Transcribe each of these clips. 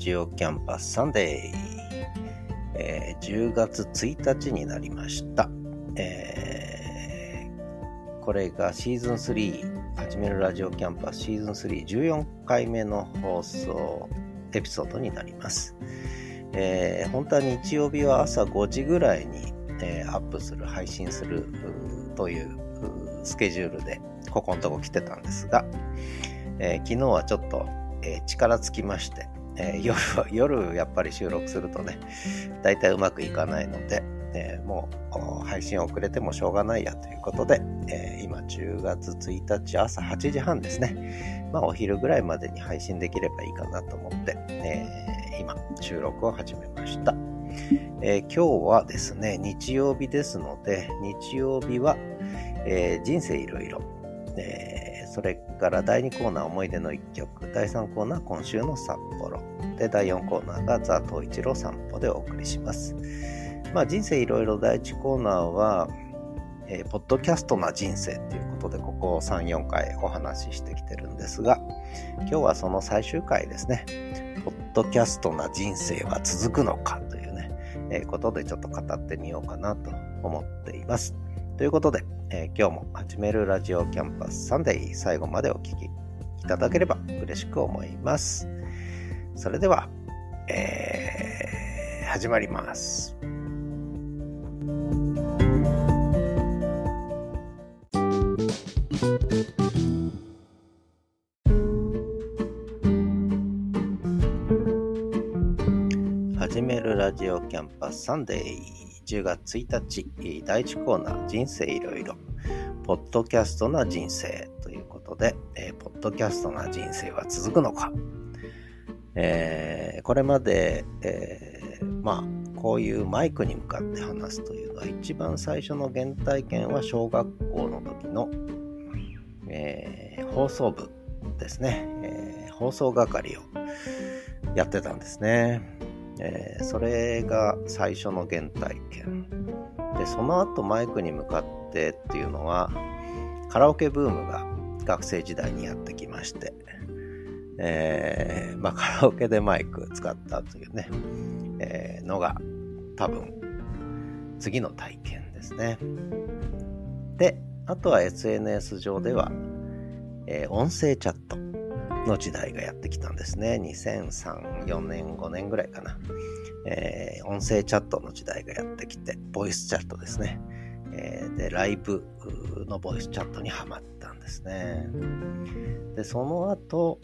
ジオキャンパスサンデー、えー、10月1日になりました、えー、これがシーズン3始めるラジオキャンパスシーズン314回目の放送エピソードになります、えー、本当は日曜日は朝5時ぐらいに、えアップする配信するというスケジュールでここのとこ来てたんですが、え昨日はちょっとえー、力尽きまして、えー、夜、夜やっぱり収録するとね、大体うまくいかないので、えー、もう配信遅れてもしょうがないやということで、えー、今10月1日朝8時半ですね。まあお昼ぐらいまでに配信できればいいかなと思って、えー、今収録を始めました。え、今日はですね、日曜日ですので、日曜日は、え、人生いろいろ、えそれから第2コーナー思い出の1曲、第3コーナー今週の札幌、で、第4コーナーがザ・東一郎散歩でお送りします。まあ人生いろいろ第1コーナーは、えー、ポッドキャストな人生っていうことで、ここ3、4回お話ししてきてるんですが、今日はその最終回ですね。ポッドキャストな人生は続くのかというね、えー、ことでちょっと語ってみようかなと思っています。ということで、えー、今日も始めるラジオキャンパスサンデー最後までお聴きいただければ嬉しく思います。それでは、えー、始まります。サンデー10月1日、第1コーナー、人生いろいろ、ポッドキャストな人生ということで、えー、ポッドキャストな人生は続くのか。えー、これまで、えー、まあ、こういうマイクに向かって話すというのは、一番最初の原体験は小学校の時の、えー、放送部ですね、え、放送係をやってたんですね。えー、それが最初の原体験。でその後マイクに向かってっていうのはカラオケブームが学生時代にやってきまして、えー、まあ、カラオケでマイク使ったというね、えー、のが多分次の体験ですね。であとは SNS 上では、え音声チャット。の時代がやってきたんですね。2003、4年、5年ぐらいかな。えー、音声チャットの時代がやってきて、ボイスチャットですね。えー、で、ライブのボイスチャットにはまったんですね。で、その後、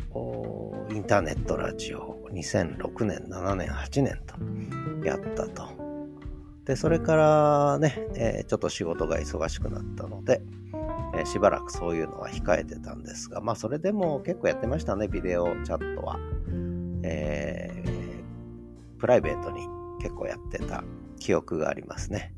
インターネットラジオ2006年、7年、8年とやったと。で、それからね、えー、ちょっと仕事が忙しくなったので、えー、しばらくそういうのは控えてたんですが、まあそれでも結構やってましたね、ビデオチャットは。えー、プライベートに結構やってた記憶がありますね。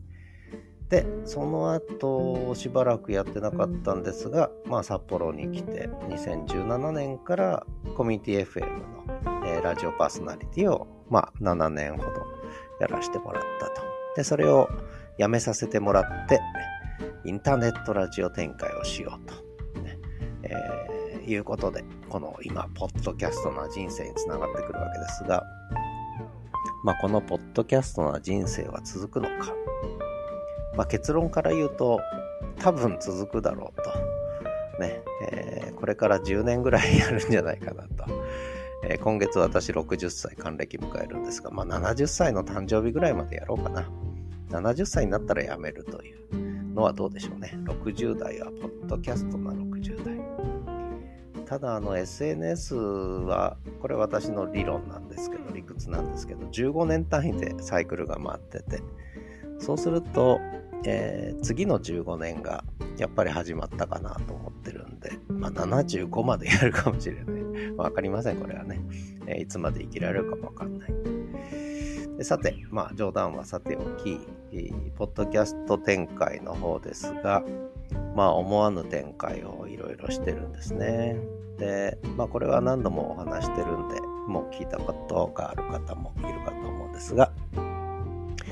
で、その後しばらくやってなかったんですが、まあ札幌に来て2017年からコミュニティ FM の、えー、ラジオパーソナリティをまあ7年ほどやらせてもらったと。で、それを辞めさせてもらって、インターネットラジオ展開をしようと、ねえー、いうことで、この今、ポッドキャストな人生につながってくるわけですが、まあ、このポッドキャストな人生は続くのか。まあ、結論から言うと、多分続くだろうと。ね、えー、これから10年ぐらいやるんじゃないかなと。えー、今月私60歳還暦迎えるんですが、まあ、70歳の誕生日ぐらいまでやろうかな。70歳になったらやめるという。のはどうでしょうね。60代はポッドキャストな60代。ただ、あの、SNS は、これ私の理論なんですけど、理屈なんですけど、15年単位でサイクルが回ってて、そうすると、えー、次の15年がやっぱり始まったかなと思ってるんで、まあ、75までやるかもしれない。わかりません、これはね。えー、いつまで生きられるかもわかんない。でさて、まあ冗談はさておき、ポッドキャスト展開の方ですが、まあ思わぬ展開をいろいろしてるんですね。で、まあこれは何度もお話してるんで、もう聞いたことがある方もいるかと思うんですが、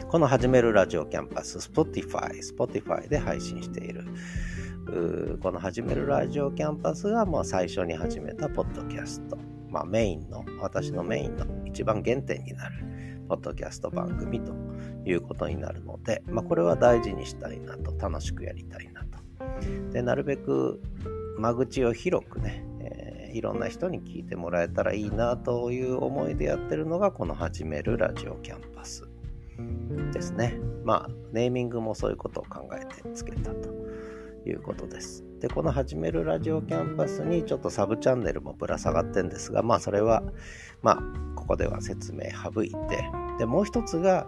この始めるラジオキャンパス、Spotify、Spotify で配信している、この始めるラジオキャンパスがもう最初に始めたポッドキャストまあ、メインの、私のメインの一番原点になる、ポッドキャスト番組ということになるので、まあ、これは大事にしたいなと、楽しくやりたいなと。で、なるべく間口を広くね、えー、いろんな人に聞いてもらえたらいいなという思いでやってるのが、この始めるラジオキャンパスですね。まあ、ネーミングもそういうことを考えてつけたということです。で、この始めるラジオキャンパスにちょっとサブチャンネルもぶら下がってんですが、まあそれは、まあ、ここでは説明省いて、で、もう一つが、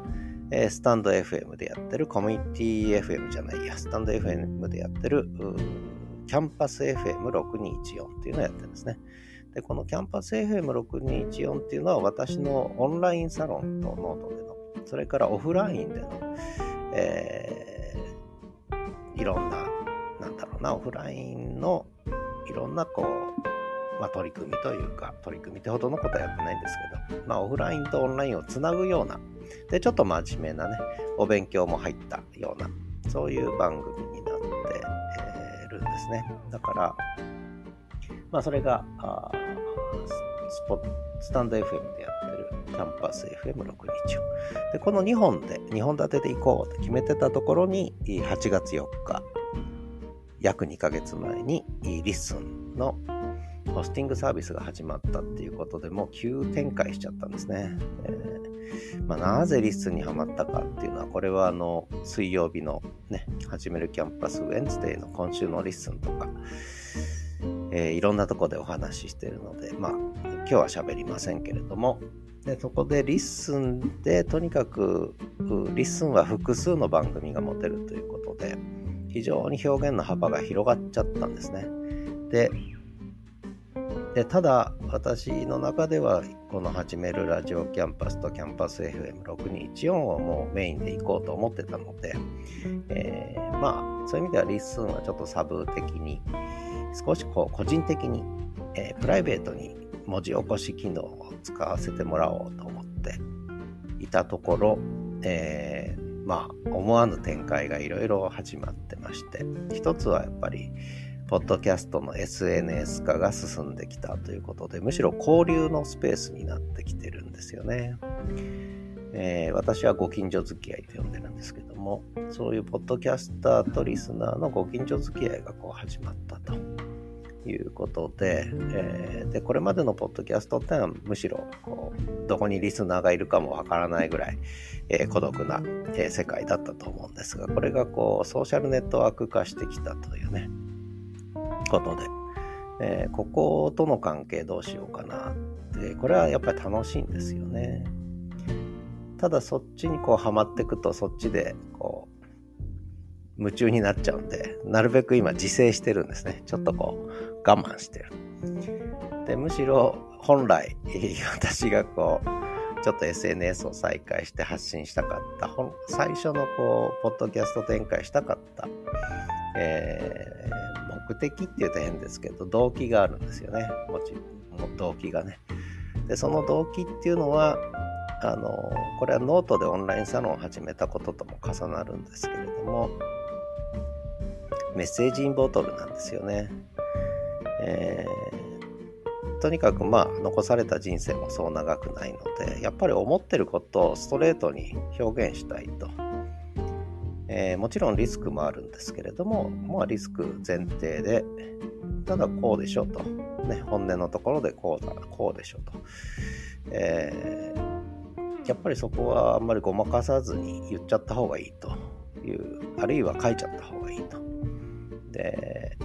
えー、 stand.fm でやってるコミュニティ FM じゃないや、スタンド FM でやってるキャンパス FM6214 っていうのをやってるんですね。で、このキャンパス FM6214 っていうのは私のオンラインサロンとノートでの、それからオフラインでの、えー、いろんな、なんだろうな、オフラインのいろんなこう、まあ、取り組みというか、取り組みってほどのことはやってないんですけど、まあ、オフラインとオンラインをつなぐような、で、ちょっと真面目なね、お勉強も入ったような、そういう番組になって、え、るんですね。だから、まあ、それが、あスポスタンド FM でやってるキャンパス FM6 日で、この2本で、2本立てで行こうと決めてたところに、8月4日、約2ヶ月前に、 LISTEN のホスティングサービスが始まったっていうことでもう急展開しちゃったんですね。えー、まあ、なぜ LISTEN にはまったかっていうのは、これはあの、水曜日のね、始めるキャンパスウェンズデーの今週の LISTEN とか、えー、いろんなとこでお話ししているので、まあ、今日は喋りませんけれども、でそこで LISTEN で、とにかく、LISTEN は複数の番組が持てるということで、非常に表現の幅が広がっちゃったんですね。で、でただ、私の中では、この始めるラジオキャンパスとキャンパス FM6214 をもうメインで行こうと思ってたので、えー、まあ、そういう意味では LISTEN はちょっとサブ的に、少しこう個人的に、えー、プライベートに文字起こし機能を使わせてもらおうと思っていたところ、えー、まあ思わぬ展開がいろいろ始まってまして一つはやっぱりポッドキャストの SNS 化が進んできたということでむしろ交流のスペースになってきてるんですよね。えー、私はご近所付き合いと呼んでるんですけどもそういうポッドキャスターとリスナーのご近所付き合いがこう始まったということで,、えー、でこれまでのポッドキャストってのはむしろこうどこにリスナーがいるかもわからないぐらい、えー、孤独な、え世界だったと思うんですがこれがこうソーシャルネットワーク化してきたというねことで、えこことの関係どうしようかなってこれはやっぱり楽しいんですよね。ただそっちにこうハマっていくとそっちでこう夢中になっちゃうんで、なるべく今自制してるんですね。ちょっとこう我慢してる。で、むしろ本来私がこう、ちょっと SNS を再開して発信したかった、最初のこう、ポッドキャスト展開したかった、えー、目的って言うと変ですけど、動機があるんですよね。もちろん、動機がね。で、その動機っていうのは、あの、これはノートでオンラインサロンを始めたこととも重なるんですけれども、メッセージインボトルなんですよね。えー、とにかくまあ残された人生もそう長くないのでやっぱり思ってることをストレートに表現したいと。えー、もちろんリスクもあるんですけれども、まあ、リスク前提でただこうでしょと、ね、本音のところでこうだこうでしょと、えーやっぱりそこはあんまりごまかさずに言っちゃった方がいいという、あるいは書いちゃった方がいいと。で、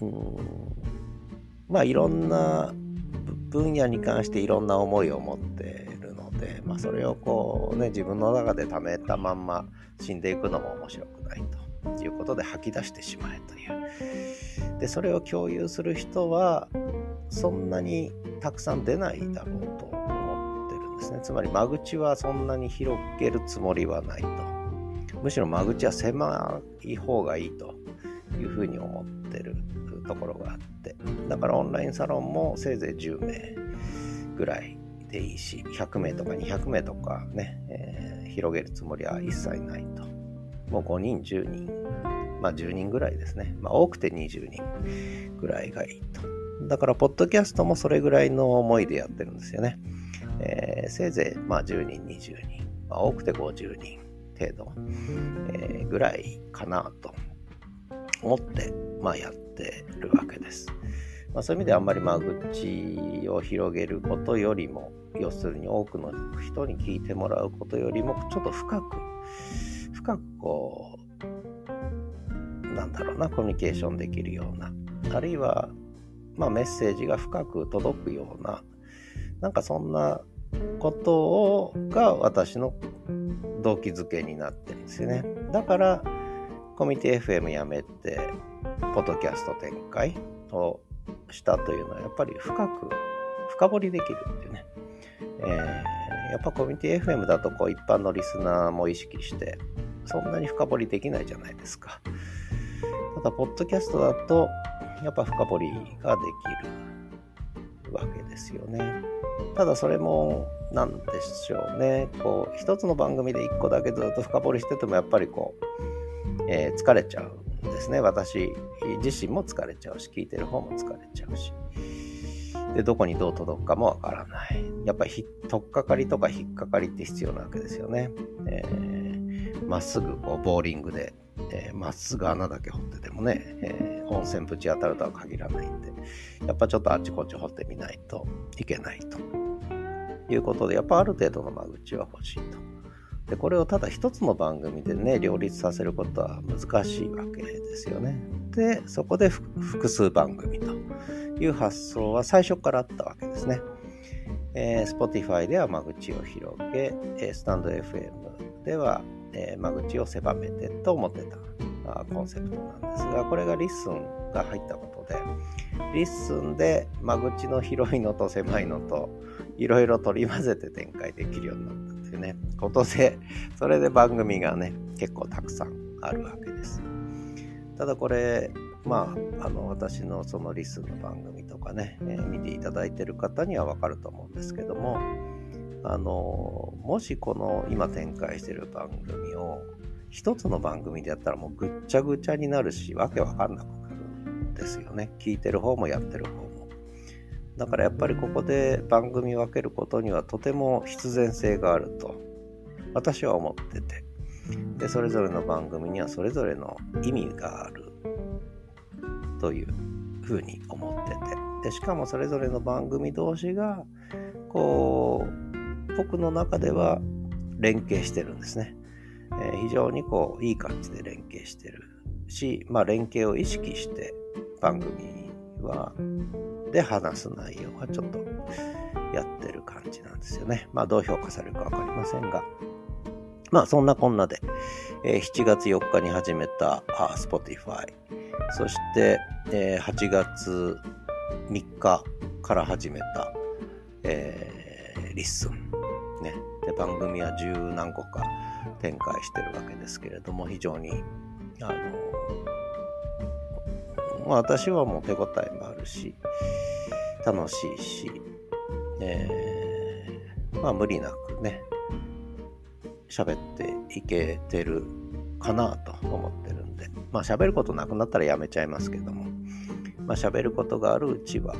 うん、まあいろんな分野に関していろんな思いを持ってで、まあそれをこうね、自分の中で溜めたまんま死んでいくのも面白くないということで吐き出してしまえという。で、それを共有する人はそんなにたくさん出ないだろうと思ってるんですね。つまり間口はそんなに広げるつもりはないと。むしろ間口は狭い方がいいというふうに思ってるところがあって。だからオンラインサロンもせいぜい10名ぐらいでいいし、100名とか200名とかね、えー、広げるつもりは一切ないと。もう5人、10人、まあ10人ぐらいですね。まあ多くて20人ぐらいがいいと。だから、ポッドキャストもそれぐらいの思いでやってるんですよね。えー、せいぜい、まあ、10人、20人、まあ、多くて50人程度、えー、ぐらいかなと思って、まあ、やってるわけです。まあ、そういう意味ではあんまり間口を広げることよりも、要するに多くの人に聞いてもらうことよりも、ちょっと深く、深くこう、なんだろうな、コミュニケーションできるような、あるいは、まあ、メッセージが深く届くような、なんかそんなことをが私の動機づけになってるんですよね。だから、コミュニティ FM やめて、ポッドキャスト展開をしたというのは、やっぱり深く、深掘りできるっていうね。えー、やっぱコミュニティ FM だとこう一般のリスナーも意識して、そんなに深掘りできないじゃないですか。ただ、ポッドキャストだと、やっぱ深掘りができるわけですよね。ただそれも、なんでしょうね。こう、一つの番組で一個だけずっと深掘りしてても、やっぱりこう、えー、疲れちゃうですね。私自身も疲れちゃうし、聞いてる方も疲れちゃうし。で、どこにどう届くかもわからない。やっぱり、とっかかりとか引っかかりって必要なわけですよね。えー、まっすぐこうボーリングでえー、まっすぐ穴だけ掘っててもね、えー、温泉ぶち当たるとは限らないんで、やっぱちょっとあっちこっち掘ってみないといけないということで、やっぱある程度の間口は欲しいと。で、これをただ一つの番組でね、両立させることは難しいわけですよね。で、そこで複数番組という発想は最初からあったわけですね。えー、Spotify では間口を広げ、えー、 stand.fm ではえー、間口を狭めてと思ってたあコンセプトなんですが、これが LISTEN が入ったことで、 LISTEN で間口の広いのと狭いのと、いろいろ取り混ぜて展開できるようになったっていうね、ことで、それで番組がね、結構たくさんあるわけです。ただこれ、まあ、あの、私のその LISTEN の番組とかね、えー、見ていただいてる方にはわかると思うんですけども、あの、もしこの今展開してる番組を一つの番組でやったらもうぐっちゃぐちゃになるし、わけわかんなくなるんですよね。聞いてる方もやってる方も。だからやっぱりここで番組分けることにはとても必然性があると私は思ってて。で、それぞれの番組にはそれぞれの意味があるというふうに思ってて。で、しかもそれぞれの番組同士がこう僕の中では連携してるんですね。えー、非常にこういい感じで連携してるし、まあ、連携を意識して番組はで話す内容はちょっとやってる感じなんですよね。まあどう評価されるかわかりませんが。まあそんなこんなで、えー、7月4日に始めたあ Spotify、そして、えー、8月3日から始めた、えー、リッスン。ね、で番組は十何個か展開してるわけですけれども非常にあの、まあ、私はもう手応えもあるし楽しいし、えー、まあ無理なくね喋っていけてるかなと思ってるんでまあ喋ることなくなったらやめちゃいますけどもまあ喋ることがあるうちは、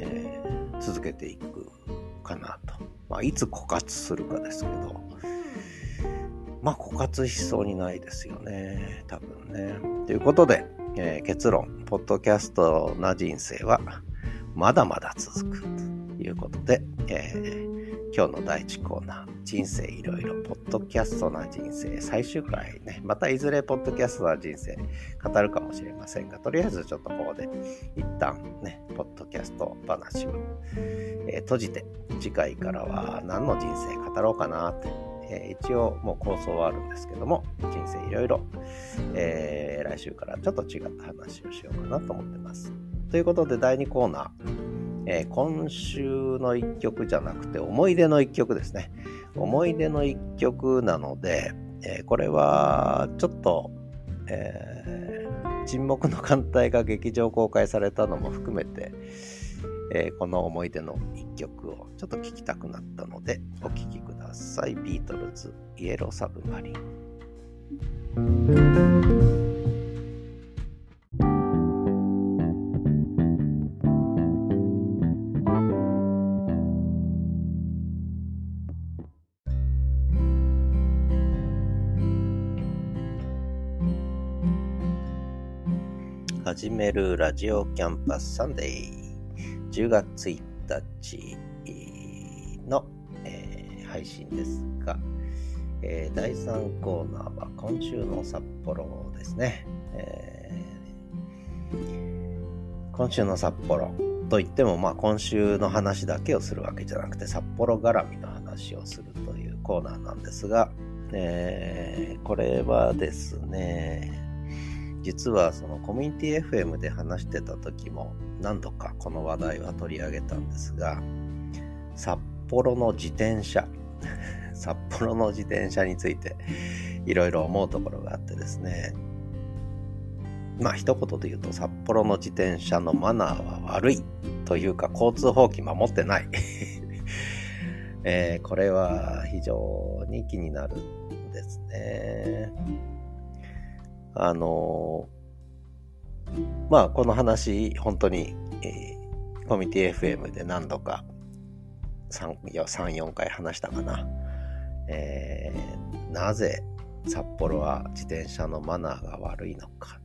えー、続けていくかなとまあ、いつ枯渇するかですけど、まあ、枯渇しそうにないですよね。多分ね。ということで、えー、結論、ポッドキャストな人生はまだまだ続く。ということで、えー、今日の第1コーナー、人生いろいろ、ポッドキャストな人生、最終回ね、またいずれポッドキャストな人生。語るかもしれませんが、とりあえずちょっとここで一旦ね、ポッドキャスト話を、えー、閉じて、次回からは何の人生語ろうかなって、えー、一応もう構想はあるんですけども、人生いろいろ、えー、来週からちょっと違った話をしようかなと思ってます。ということで、第2コーナー、えー、今週の一曲じゃなくて思い出の一曲ですね。思い出の一曲なので、え、これはちょっと、え、沈黙の艦隊が劇場公開されたのも含めて、え、この思い出の一曲をちょっと聴きたくなったのでお聴きください。さいビートルズイエローサブマリン。始めるラジオキャンパスサンデー。10月1日。配信ですが、えー、第3コーナーは今週の札幌ですね、えー、今週の札幌といっても、まあ、今週の話だけをするわけじゃなくて札幌絡みの話をするというコーナーなんですが、えー、これはですね実はそのコミュニティ FM で話してた時も何度かこの話題は取り上げたんですが札幌の自転車。札幌の自転車についていろいろ思うところがあってですねまあ一言で言うと札幌の自転車のマナーは悪いというか交通法規守ってない えー、これは非常に気になるんですね。あの、まあこの話本当に、えー、コミュニティ FM で何度か34回話したかな。えー、なぜ札幌は自転車のマナーが悪いのか。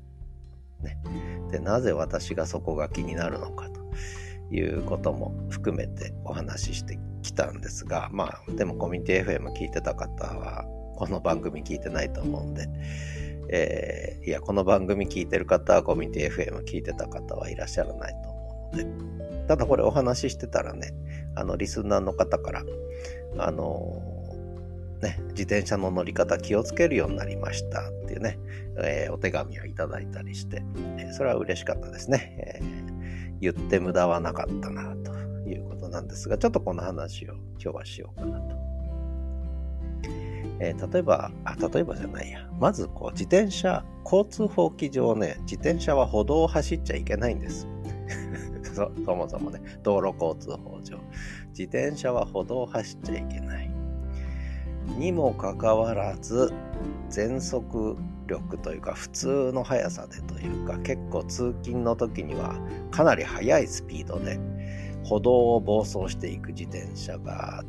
ね。で、なぜ私がそこが気になるのかということも含めてお話ししてきたんですが、まあ、でもコミュニティ FM 聞いてた方は、この番組聞いてないと思うんで、えー、いや、この番組聞いてる方はコミュニティ FM 聞いてた方はいらっしゃらないと思うので、ただこれお話ししてたらね、あの、リスナーの方から、あのね、自転車の乗り方気をつけるようになりましたっていうね、えー、お手紙をいただいたりして、えー、それは嬉しかったですね、えー、言って無駄はなかったなということなんですが、ちょっとこの話を今日はしようかなと。え例えば、あ、例えばじゃないや。まず、こう、自転車、交通法規上ね、自転車は歩道を走っちゃいけないんです。そそもそもね、道路交通法上。自転車は歩道を走っちゃいけない。にもかかわらず全速力というか普通の速さでというか結構通勤の時にはかなり速いスピードで歩道を暴走していく自転車が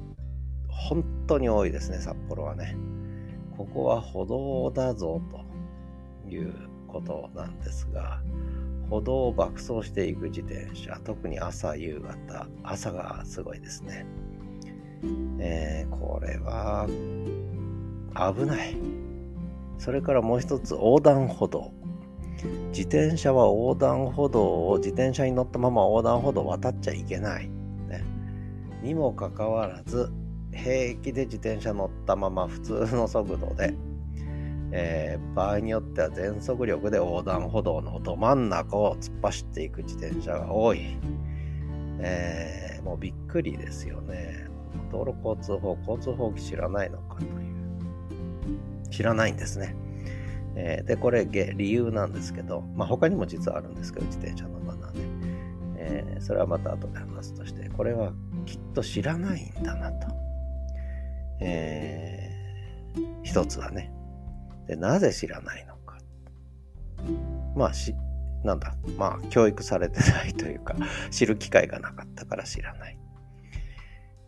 本当に多いですね札幌はねここは歩道だぞということなんですが歩道を爆走していく自転車特に朝夕方朝がすごいですねえー、これは危ない。それからもう一つ横断歩道。自転車は横断歩道を自転車に乗ったまま横断歩道を渡っちゃいけない。ね、にもかかわらず平気で自転車乗ったまま普通の速度で、えー、場合によっては全速力で横断歩道のど真ん中を突っ走っていく自転車が多い。えー、もうびっくりですよね。道路交通法、交通法規知らないのかという。知らないんですね。えー、で、これ、理由なんですけど、まあ、他にも実はあるんですけど、自転車のマナーね。えー、それはまた後で話すとして、これはきっと知らないんだなと。えー、一つはね。で、なぜ知らないのか。まあ、し、なんだ、まあ、教育されてないというか、知る機会がなかったから知らない。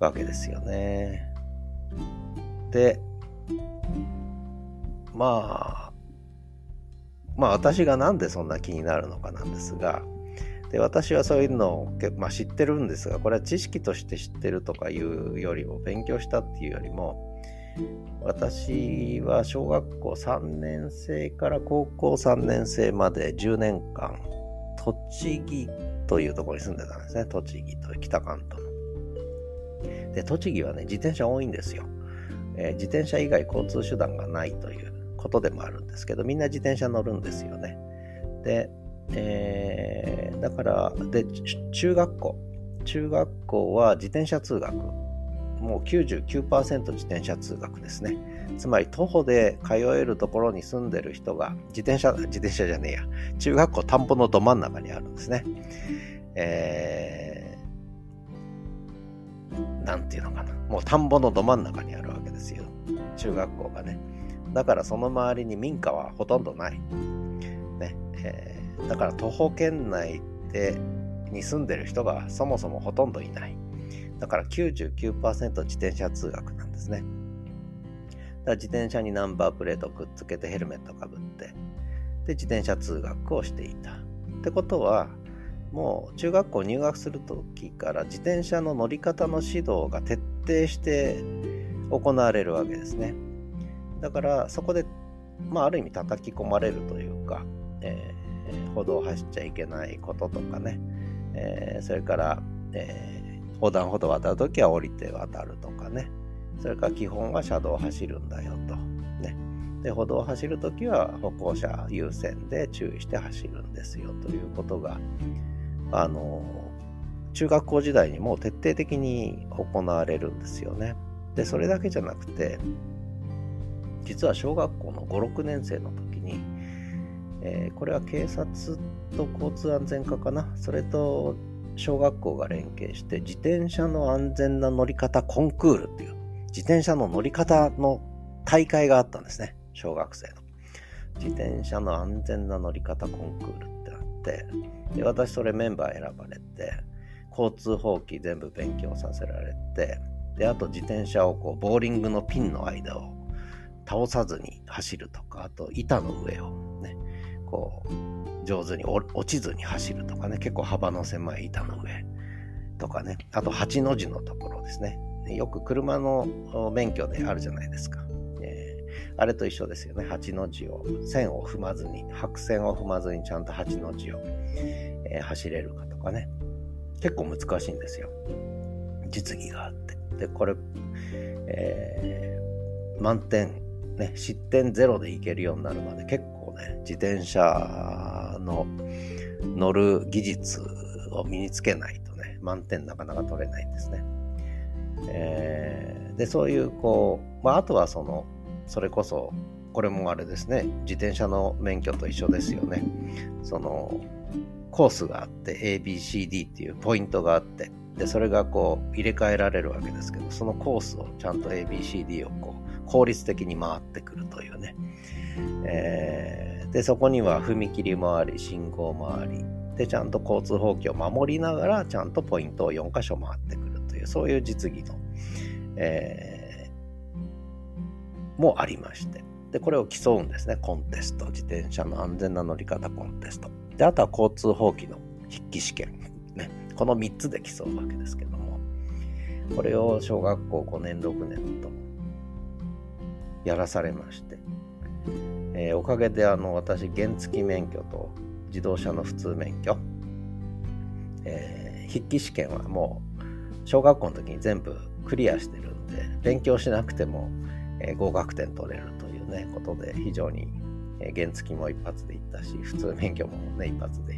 わけですよね。で、まあ、まあ私がなんでそんな気になるのかなんですが、で私はそういうのを、まあ、知ってるんですが、これは知識として知ってるとかいうよりも、勉強したっていうよりも、私は小学校3年生から高校3年生まで10年間、栃木というところに住んでたんですね。栃木と北関東の。で、栃木はね、自転車多いんですよ。えー、自転車以外交通手段がないということでもあるんですけど、みんな自転車乗るんですよね。で、えー、だから、で、中学校。中学校は自転車通学。もう99%自転車通学ですね。つまり徒歩で通えるところに住んでる人が、自転車、自転車じゃねえや。中学校田んぼのど真ん中にあるんですね。えーなんていうのかな。もう田んぼのど真ん中にあるわけですよ。中学校がね。だからその周りに民家はほとんどない。ね。えー、だから徒歩圏内でに住んでる人がそもそもほとんどいない。だから99%自転車通学なんですね。だ自転車にナンバープレートくっつけてヘルメットかぶって、で、自転車通学をしていた。ってことは、もう中学校入学する時から自転車の乗り方の指導が徹底して行われるわけですね。だからそこで、まあ、ある意味叩き込まれるというか、えー、歩道を走っちゃいけないこととかね、えー、それから、えー、横断歩道を渡るときは降りて渡るとかね、それから基本は車道を走るんだよと。ね、で歩道を走るときは歩行者優先で注意して走るんですよということがあの、中学校時代にも徹底的に行われるんですよね。で、それだけじゃなくて、実は小学校の5、6年生の時に、えー、これは警察と交通安全課かな、それと小学校が連携して、自転車の安全な乗り方コンクールっていう、自転車の乗り方の大会があったんですね、小学生の。自転車の安全な乗り方コンクールってなって、で、私それメンバー選ばれて、交通法規全部勉強させられて、で、あと自転車をこう、ボーリングのピンの間を倒さずに走るとか、あと板の上をね、こう、上手に落ちずに走るとかね、結構幅の狭い板の上とかね、あと8の字のところですね。よく車の免許であるじゃないですか。えーあれと一緒ですよね。8の字を、線を踏まずに、白線を踏まずにちゃんと8の字を、えー、走れるかとかね。結構難しいんですよ。実技があって。で、これ、えー、満点、ね、失点ゼロでいけるようになるまで結構ね、自転車の乗る技術を身につけないとね、満点なかなか取れないんですね。えー、で、そういう、こう、まあ、あとはその、それこそこれもあれですね自転車の免許と一緒ですよねそのコースがあって ABCD っていうポイントがあってでそれがこう入れ替えられるわけですけどそのコースをちゃんと ABCD をこう効率的に回ってくるというね、えー、でそこには踏切もあり信号もありでちゃんと交通法規を守りながらちゃんとポイントを4箇所回ってくるというそういう実技の、えーもありまして。で、これを競うんですね。コンテスト。自転車の安全な乗り方コンテスト。で、あとは交通法規の筆記試験。ね。この3つで競うわけですけども。これを小学校5年、6年ともやらされまして。えー、おかげであの、私、原付免許と自動車の普通免許、えー、筆記試験はもう小学校の時に全部クリアしてるんで、勉強しなくてもえ合格点取れるというね、ことで非常に、え原付も一発で行ったし、普通免許もね、一発で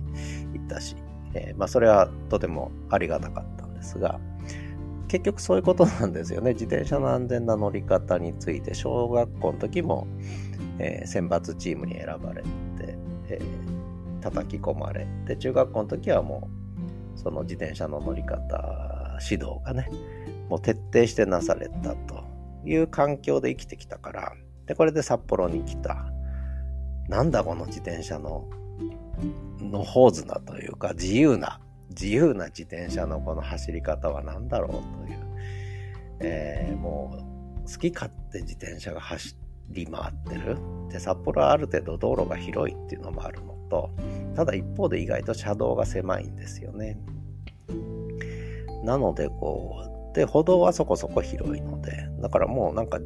行ったし、えー、まあそれはとてもありがたかったんですが、結局そういうことなんですよね。自転車の安全な乗り方について、小学校の時も、えー、選抜チームに選ばれて、えー、叩き込まれて、中学校の時はもう、その自転車の乗り方、指導がね、もう徹底してなされたと。いう環境で生きてきたから、で、これで札幌に来た。なんだこの自転車の、のホーズなというか、自由な、自由な自転車のこの走り方は何だろうという、えー、もう、好き勝手自転車が走り回ってる。で、札幌はある程度道路が広いっていうのもあるのと、ただ一方で意外と車道が狭いんですよね。なので、こう、で、歩道はそこそこ広いので、だからもうなんか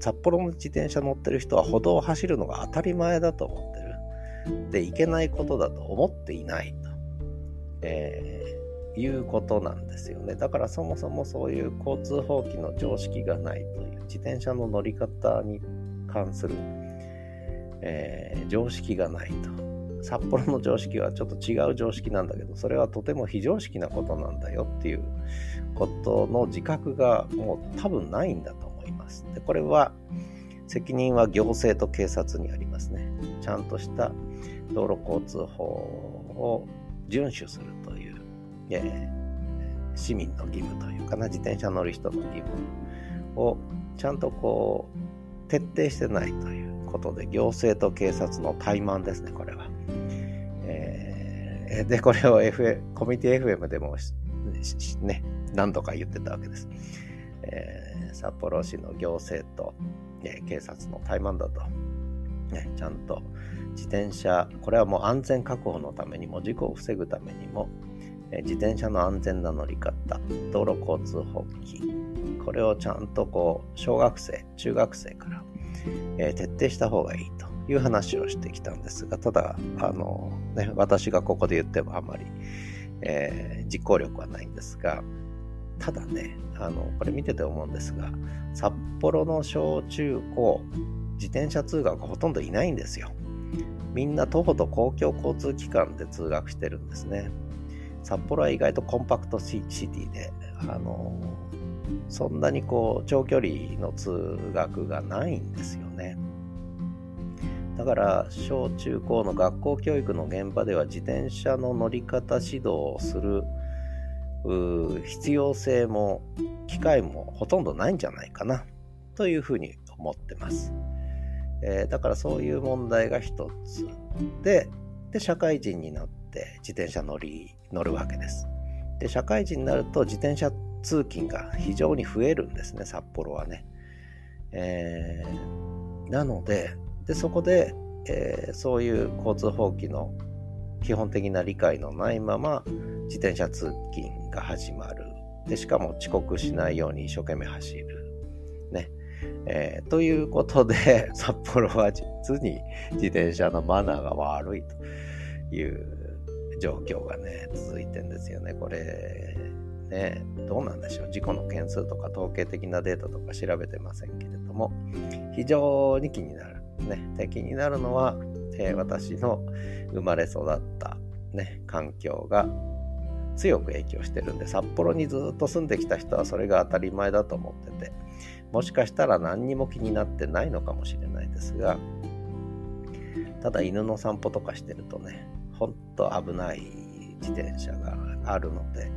札幌の自転車乗ってる人は歩道を走るのが当たり前だと思ってる。で、いけないことだと思っていない、えー、いうことなんですよね。だからそもそもそういう交通法規の常識がないという、自転車の乗り方に関する、えー、常識がないと。札幌の常識はちょっと違う常識なんだけど、それはとても非常識なことなんだよっていうことの自覚がもう多分ないんだと思います。でこれは責任は行政と警察にありますね。ちゃんとした道路交通法を遵守する、えー、市民の義務というかな、自転車乗る人の義務をちゃんとこう徹底してないということで、行政と警察の怠慢ですね、これは。えー、で、これを、F、コミュニティ FM でもね、何度か言ってたわけです。えー、札幌市の行政と、えー、警察の怠慢だとね、ちゃんと自転車、これはもう安全確保のためにも、事故を防ぐためにも、自転車の安全な乗り方、道路交通法規、これをちゃんとこう、小学生、中学生から、えー、徹底した方がいいという話をしてきたんですが、ただ、あの、ね、私がここで言ってもあまり、えー、実行力はないんですが、ただね、あの、これ見てて思うんですが、札幌の小中高、自転車通学ほとんどいないんですよ。みんな徒歩と公共交通機関で通学してるんですね。札幌は意外とコンパクトシティで、あの、そんなにこう長距離の通学がないんですよね。だから小中高の学校教育の現場では自転車の乗り方指導をする必要性も機会もほとんどないんじゃないかなというふうに思ってます。えー、だからそういう問題が一つでで社会人になって自転車乗り乗るわけです。で社会人になると自転車通勤が非常に増えるんですね札幌はね。えー、なのででそこで、えー、そういう交通法規の基本的な理解のないまま自転車通勤が始まる。で、しかも遅刻しないように一生懸命走る。ね。えー、ということで、札幌は実に自転車のマナーが悪いという状況がね、続いてんですよね。これ、ね、どうなんでしょう。事故の件数とか統計的なデータとか調べてませんけれども、非常に気になる。ね。で、気になるのは、えー、私の生まれ育ったね、環境が強く影響してるんで、札幌にずっと住んできた人はそれが当たり前だと思ってて、もしかしたら何にも気になってないのかもしれないですが、ただ犬の散歩とかしてるとね、ほんと危ない自転車があるので、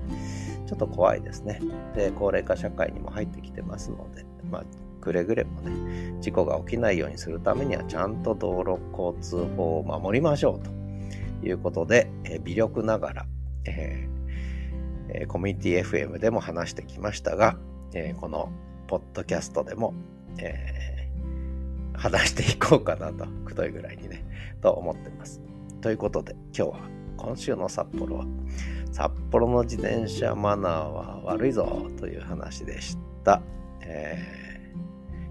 ちょっと怖いですね。で、高齢化社会にも入ってきてますので、まあ、くれぐれもね、事故が起きないようにするためには、ちゃんと道路交通法を守りましょうということで、え、微力ながら、えー、コミュニティ FM でも話してきましたが、えー、このポッドキャストでも、えー、話していこうかなと、くどいぐらいにね、と思ってます。ということで、今日は、今週の札幌は、札幌の自転車マナーは悪いぞという話でした。え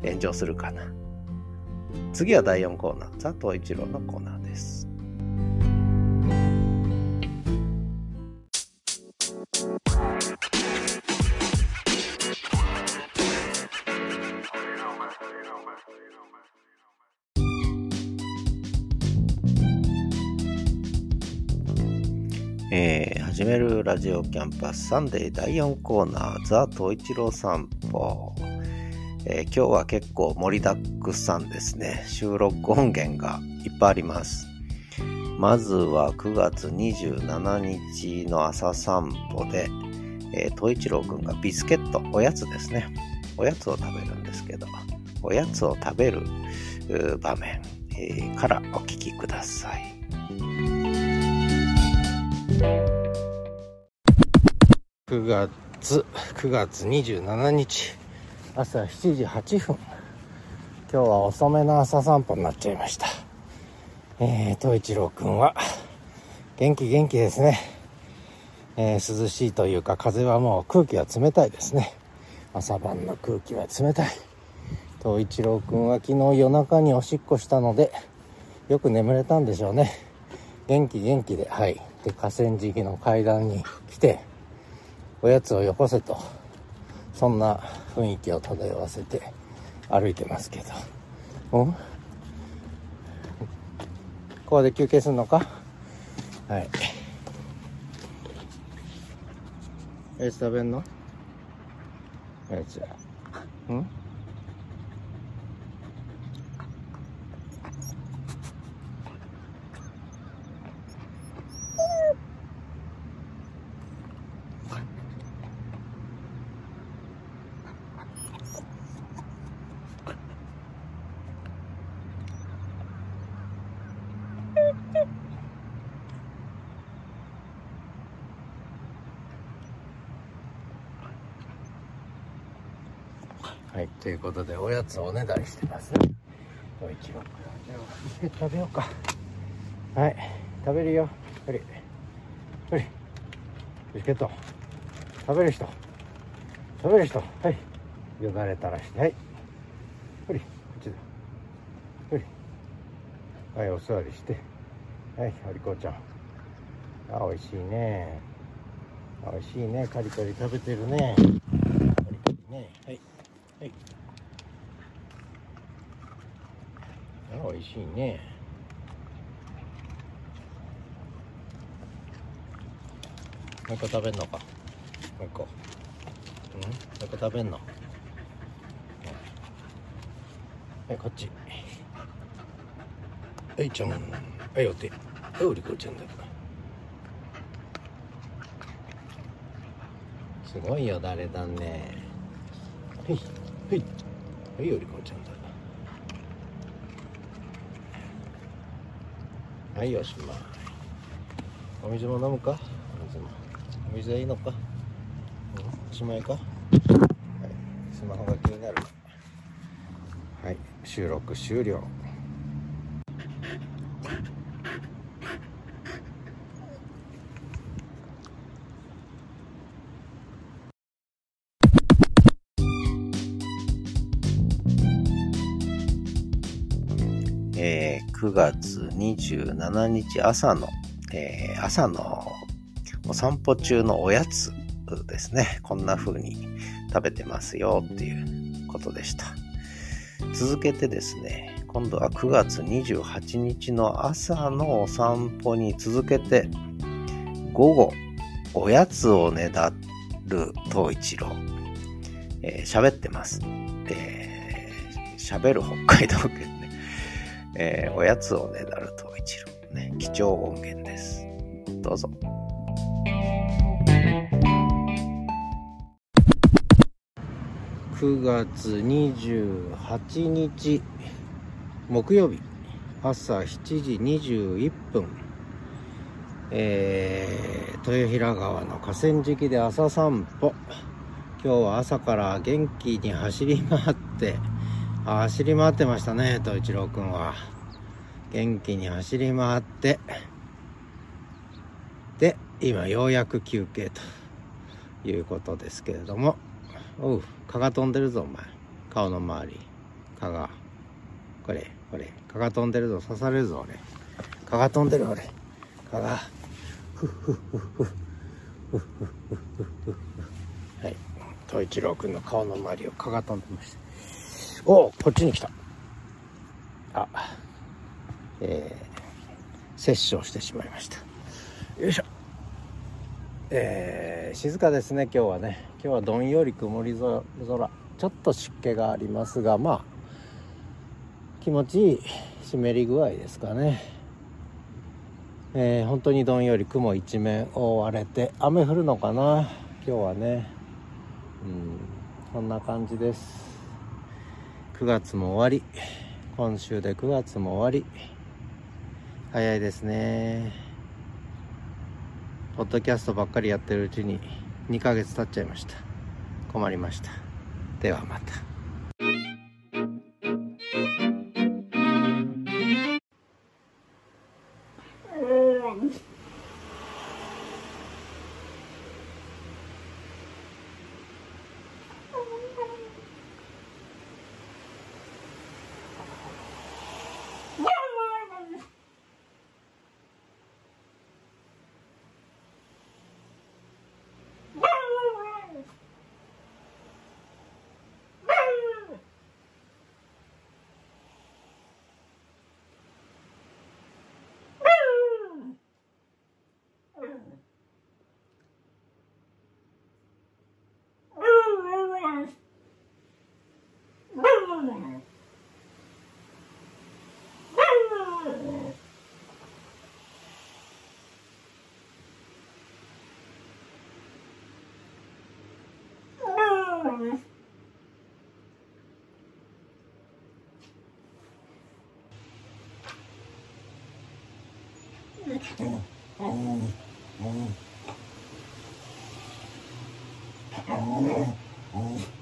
ー、炎上するかな。次は第4コーナー、佐藤一郎のコーナーです。ラジオキャンパスサンデー第4コーナーザ・東一郎散歩、えー、今日は結構盛りだくさんですね。収録音源がいっぱいあります。まずは9月27日の朝散歩で、えー、東一郎くんがビスケットおやつですね。おやつを食べるんですけどおやつを食べる場面、えー、からお聞きください。9月、9月27日、朝7時8分。今日は遅めの朝散歩になっちゃいました。えー、東一郎くんは、元気元気ですね。えー、涼しいというか、風はもう空気は冷たいですね。朝晩の空気は冷たい。東一郎くんは昨日夜中におしっこしたので、よく眠れたんでしょうね。元気元気で、はい。で河川敷の階段に来ておやつをよこせと。そんな雰囲気を漂わせて歩いてますけど。うんここで休憩するのか？はい。おやつ食べんの？おやつうん？ということで、おやつをおねだりしてます。ね。一郎食べようか。はい。食べるよ。ほりほりビスケット。食べる人。食べる人。はい。よだれ垂らして。はい。ほりこっちだ。ほりはいお座りして。はいはりこちゃん。あ美味しいね。美味しいね。カリカリ食べてるね。カリカリね。はいはいあ美味しいね。もう一個食べんのか。もう一個。うん？もう一個食べんの、うん。はいこっち。はいちゃん。はいお手はいおりこちゃんだすごいよ誰だね。はいはい。はいおりこちゃんだはいおし。まい。お水も飲むか？お水も。お水はいいのか、うん、おしまいか？はい。スマホが気になる。はい。収録終了9月27日朝の、えー朝のお散歩中のおやつですね。こんな風に食べてますよっていうことでした。続けてですね、今度は9月28日の朝のお散歩に続けて、午後、おやつをねだる東一郎、えー喋ってます。えー喋る北海道犬。えーおやつをねだる東一郎。ね、貴重音源です。どうぞ。9月28日木曜日朝7時21分えー、豊平川の河川敷で朝散歩今日は朝から元気に走り回って走り回ってましたね東一郎くんは。元気に走り回って。で今ようやく休憩ということですけれども。おう蚊が飛んでるぞお前。顔の周り。蚊が。これこれ。蚊が飛んでるぞ刺されるぞ俺。蚊が飛んでる俺。蚊が。ふっふっふっふっふっふっふっふっふ。はい。東一郎君の顔の周りを蚊が飛んでました。おこっちに来た。あえー、殺生してしまいました。よいしょ。えー静かですね今日はね。今日はどんより曇り空。ちょっと湿気がありますがまあ気持ちいい湿り具合ですかね。えー本当にどんより雲一面覆われて雨降るのかな？今日はね。うんこんな感じです。9月も終わり。今週で9月も終わり。早いですね。ポッドキャストばっかりやってるうちに2ヶ月経っちゃいました。困りました。ではまた。ますうん。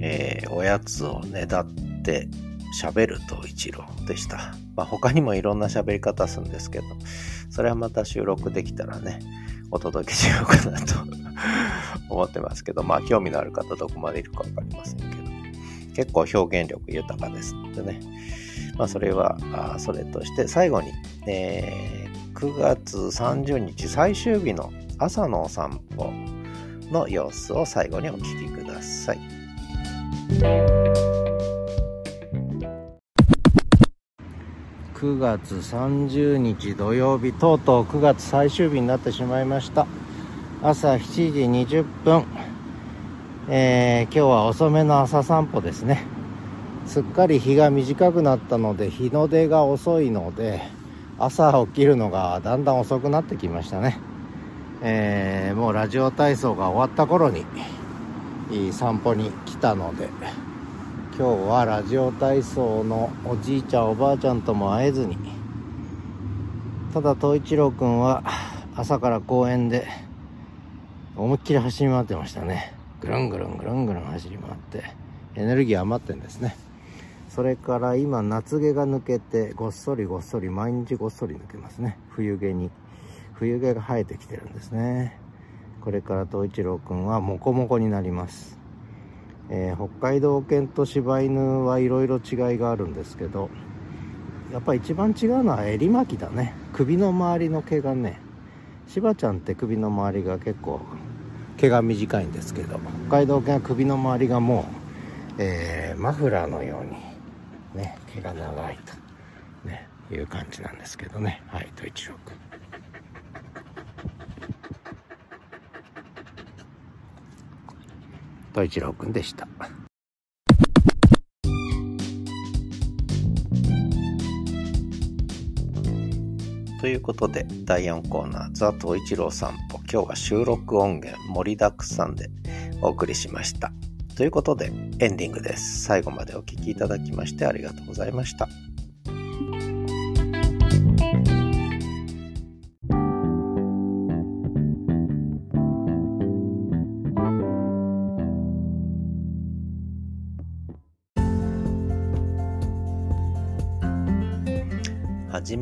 えーおやつをねだって。喋ると一郎でした。まあ他にもいろんな喋り方するんですけど、それはまた収録できたらね、お届けしようかなと 思ってますけど、まあ興味のある方どこまでいるかわかりませんけど、結構表現力豊かですのでね、まあそれは、あそれとして最後に、えー9月30日最終日の朝のお散歩の様子を最後にお聞きください。9月30日土曜日とうとう9月最終日になってしまいました。朝7時20分。えー今日は遅めの朝散歩ですね。すっかり日が短くなったので日の出が遅いので朝起きるのがだんだん遅くなってきましたね。えーもうラジオ体操が終わった頃にいい散歩に来たので今日はラジオ体操のおじいちゃんおばあちゃんとも会えずにただ東一郎くんは朝から公園で思いっきり走り回ってましたね。ぐるんぐるんぐるんぐるん走り回ってエネルギー余ってんですね。それから今夏毛が抜けてごっそりごっそり毎日ごっそり抜けますね。冬毛に冬毛が生えてきてるんですね。これから東一郎くんはモコモコになります。えー北海道犬と柴犬はいろいろ違いがあるんですけどやっぱ一番違うのは襟巻きだね。首の周りの毛がね柴ちゃんって首の周りが結構毛が短いんですけど北海道犬は首の周りがもう、えーマフラーのようにね毛が長いと、ね、いう感じなんですけどね。はいと一郎君と一郎君でしたということで、第4コーナー、ザ・トイチロー散歩。今日は収録音源盛りだくさんでお送りしました。ということで、エンディングです。最後までお聴きいただきましてありがとうございました。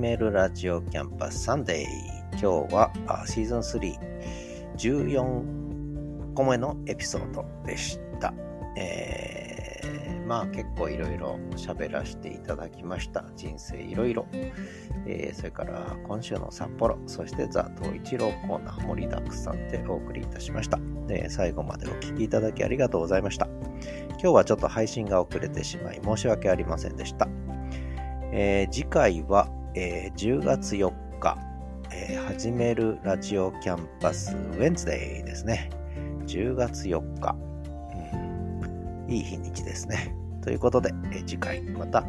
めるラジオキャンパスサンデー。今日はシーズン3、14個目のエピソードでした。えー、まあ結構いろいろ喋らせていただきました。人生いろいろ。えーそれから今週の札幌、そしてザ・東一郎コーナー盛りだくさんでお送りいたしました。で最後までお聞きいただきありがとうございました。今日はちょっと配信が遅れてしまい申し訳ありませんでした。えー次回は、えー10月4日、えー始めるラジオキャンパスウェンズデーですね。10月4日、うんいい日にちですね。ということで、えー次回また、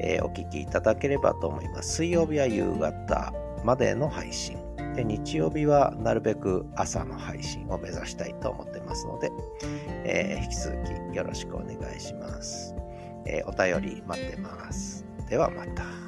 えーお聞きいただければと思います。水曜日は夕方までの配信。で日曜日はなるべく朝の配信を目指したいと思ってますので、えー引き続きよろしくお願いします。えお便り待ってます。ではまた。